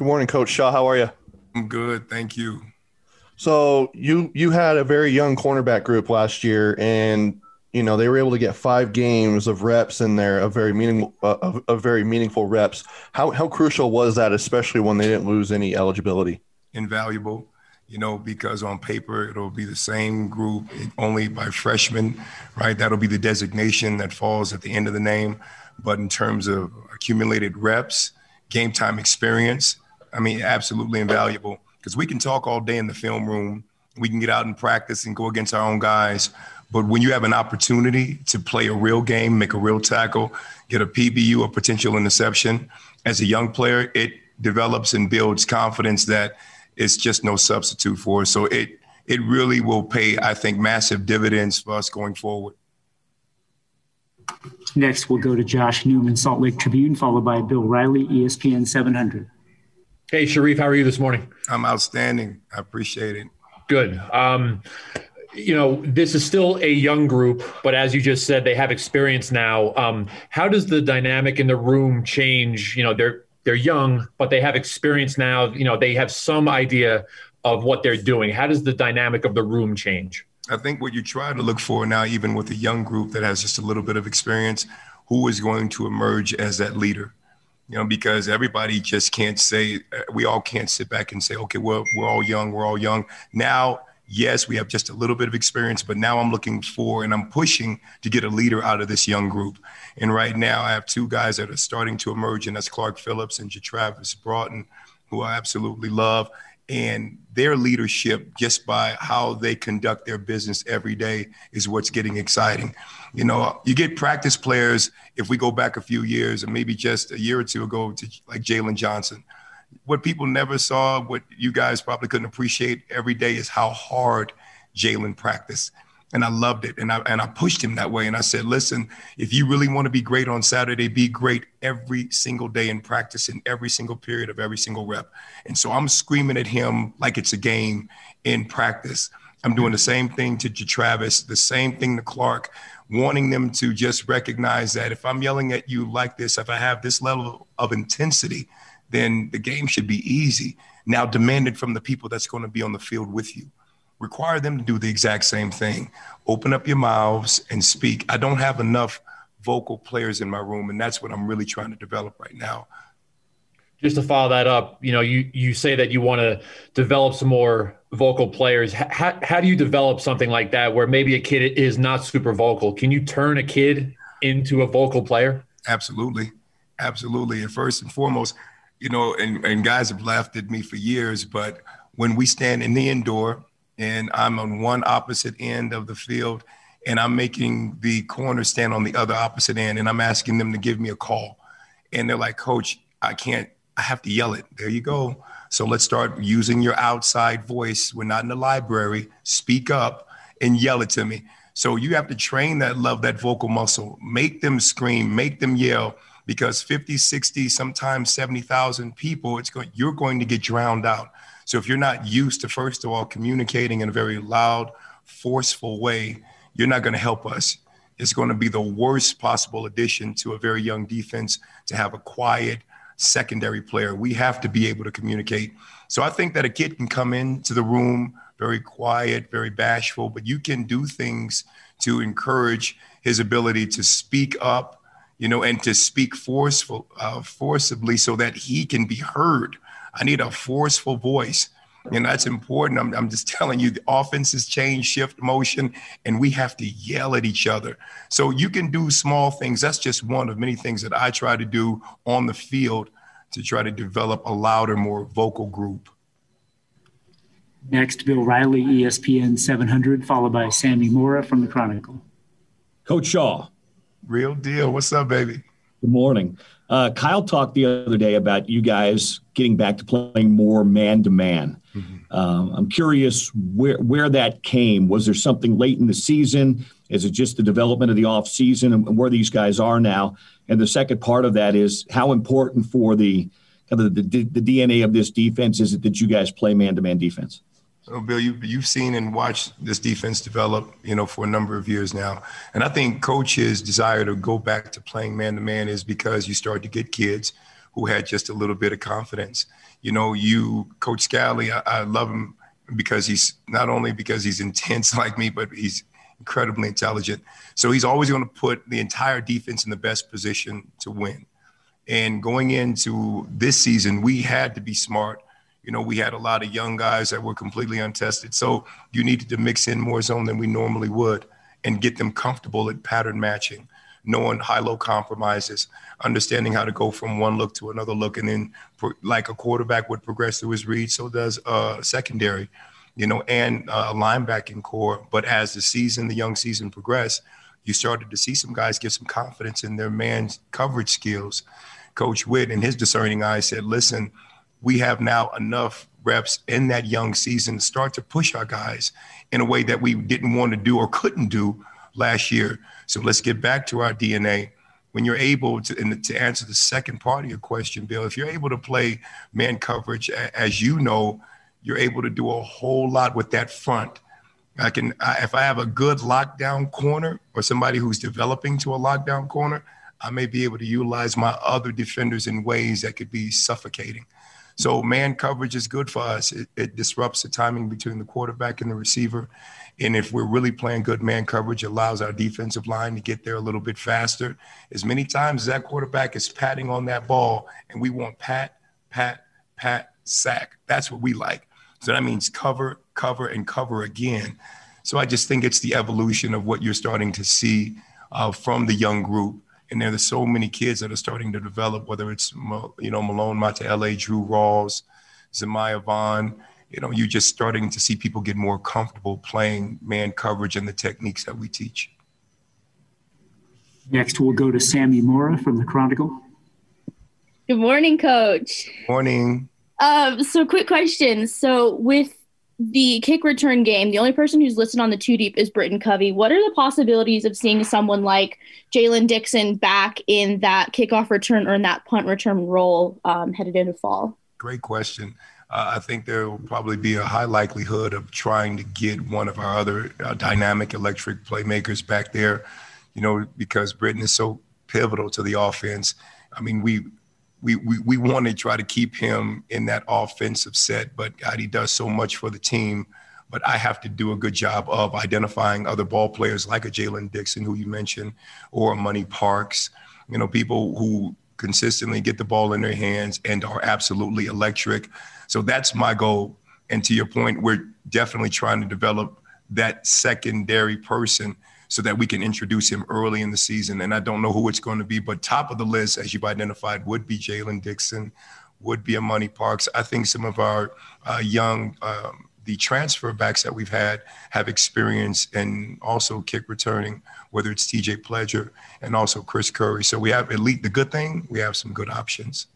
Good morning, Coach Shah. How are you? I'm good, thank you. So you you had a very young cornerback group last year, and you know they were able to get five games of reps in there, a very meaningful, uh, a, a very meaningful reps. How how crucial was that, especially when they didn't lose any eligibility? Invaluable, you know, because on paper it'll be the same group, only by freshmen, right? That'll be the designation that falls at the end of the name. But in terms of accumulated reps, game time experience, I mean, absolutely invaluable because we can talk all day in the film room. We can get out and practice and go against our own guys. But when you have an opportunity to play a real game, make a real tackle, get a PBU, a potential interception, as a young player, it develops and builds confidence that it's just no substitute for. So it it really will pay, I think, massive dividends for us going forward. Next, we'll go to Josh Newman, Salt Lake Tribune, followed by Bill Riley, ESPN 700. Hey, Sharrieff, how are you this morning? I'm outstanding. I appreciate it. Good. Um, you know, this is still a young group, but as you just said, they have experience now. Um, how does the dynamic in the room change? You know, they're they're young, but they have experience now. You know, they have some idea of what they're doing. How does the dynamic of the room change? I think what you try to look for now, even with a young group that has just a little bit of experience, who is going to emerge as that leader? You know, because everybody just can't say, uh, we all can't sit back and say, okay, well, we're all young, we're all young. Now, yes, we have just a little bit of experience, but now I'm looking for and I'm pushing to get a leader out of this young group. And right now, I have two guys that are starting to emerge, and that's Clark Phillips and Travis Broughton, who I absolutely love and their leadership just by how they conduct their business every day is what's getting exciting. You know you get practice players if we go back a few years or maybe just a year or two ago to like Jaylon Johnson. What people never saw what you guys probably couldn't appreciate every day is how hard Jaylon practiced and I loved it. And I and I pushed him that way. And I said, listen, if you really want to be great on Saturday, be great every single day in practice in every single period of every single rep. And so I'm screaming at him like it's a game in practice. I'm doing the same thing to Travis, the same thing to Clark, wanting them to just recognize that if I'm yelling at you like this, if I have this level of intensity, then the game should be easy. Now demand it from the people that's going to be on the field with you require them to do the exact same thing. Open up your mouths and speak. I don't have enough vocal players in my room, and that's what I'm really trying to develop right now. Just to follow that up, you know, you you say that you want to develop some more vocal players. How, how do you develop something like that where maybe a kid is not super vocal? Can you turn a kid into a vocal player? Absolutely. Absolutely. And first and foremost, you know, and, and guys have laughed at me for years, but when we stand in the indoor and I'm on one opposite end of the field, and I'm making the corner stand on the other opposite end, and I'm asking them to give me a call. And they're like, Coach, I can't, I have to yell it. There you go. So let's start using your outside voice. We're not in the library. Speak up and yell it to me. So you have to train that love, that vocal muscle, make them scream, make them yell because 50, 60, sometimes 70,000 people, it's going, you're going to get drowned out. So if you're not used to, first of all, communicating in a very loud, forceful way, you're not going to help us. It's going to be the worst possible addition to a very young defense to have a quiet secondary player. We have to be able to communicate. So I think that a kid can come into the room very quiet, very bashful, but you can do things to encourage his ability to speak up, you know, and to speak forceful, uh, forcibly so that he can be heard I need a forceful voice. And that's important. I'm, I'm just telling you, the offenses change, shift motion, and we have to yell at each other. So you can do small things. That's just one of many things that I try to do on the field to try to develop a louder, more vocal group. Next, Bill Riley, ESPN 700, followed by Sammy Mora from the Chronicle. Coach Shah. Real deal. What's up, baby? Good morning. Uh, Kyle talked the other day about you guys getting back to playing more man to man. I'm curious where where that came. Was there something late in the season? Is it just the development of the off season and where these guys are now? And the second part of that is how important for the kind of the, the, the DNA of this defense is it that you guys play man to man defense? So, Bill, you, you've seen and watched this defense develop, you know, for a number of years now. And I think coach's desire to go back to playing man to man is because you start to get kids who had just a little bit of confidence. You know, you, Coach Scalley, I, I love him because he's not only because he's intense like me, but he's incredibly intelligent. So he's always going to put the entire defense in the best position to win. And going into this season, we had to be smart. You know, we had a lot of young guys that were completely untested. So you needed to mix in more zone than we normally would and get them comfortable at pattern matching, knowing high low compromises, understanding how to go from one look to another look. And then, like a quarterback would progress through his read, so does a secondary you know, and a linebacking corps. But as the season, the young season progressed, you started to see some guys get some confidence in their man coverage skills. Coach Witt and his discerning eye said, listen, we have now enough reps in that young season to start to push our guys in a way that we didn't want to do or couldn't do last year. So let's get back to our DNA. When you're able to, and to answer the second part of your question, Bill, if you're able to play man coverage, as you know, you're able to do a whole lot with that front. I can, if I have a good lockdown corner or somebody who's developing to a lockdown corner, I may be able to utilize my other defenders in ways that could be suffocating. So man coverage is good for us. It, it, disrupts the timing between the quarterback and the receiver. And if we're really playing good man coverage, it allows our defensive line to get there a little bit faster. As many times as that quarterback is patting on that ball, and we want pat, pat, pat, sack. That's what we like. So that means cover, cover, and cover again. So I just think it's the evolution of what you're starting to see uh, from the young group. And there's so many kids that are starting to develop, whether it's, you know, Malone Mataele, Drew Rawls, Zemaiah Vaughn. You know, you're just starting to see people get more comfortable playing man coverage and the techniques that we teach. Next, we'll go to Sammy Mora from the Chronicle. Good morning, Coach. Morning. Um, so quick question. So with the kick return game, the only person who's listed on the two deep is Britton Covey. What are the possibilities of seeing someone like Jaylen Dixon back in that kickoff return or in that punt return role um, headed into fall? Great question. Uh, I think there will probably be a high likelihood of trying to get one of our other uh, dynamic electric playmakers back there, you know, because Britton is so pivotal to the offense. I mean, we we, we, want to try to keep him in that offensive set, but God, he does so much for the team. But I have to do a good job of identifying other ball players like a Jaylen Dixon, who you mentioned, or Money Parks, you know, people who consistently get the ball in their hands and are absolutely electric. So that's my goal. And to your point, we're definitely trying to develop that secondary person so that we can introduce him early in the season. And I don't know who it's going to be, but top of the list, as you've identified, would be Jaylen Dixon, would be a Money Parks. I think some of our uh, young, um, the transfer backs that we've had have experience and also kick returning, whether it's TJ Pledger and also Chris Curry. So we have elite. The good thing, we have some good options.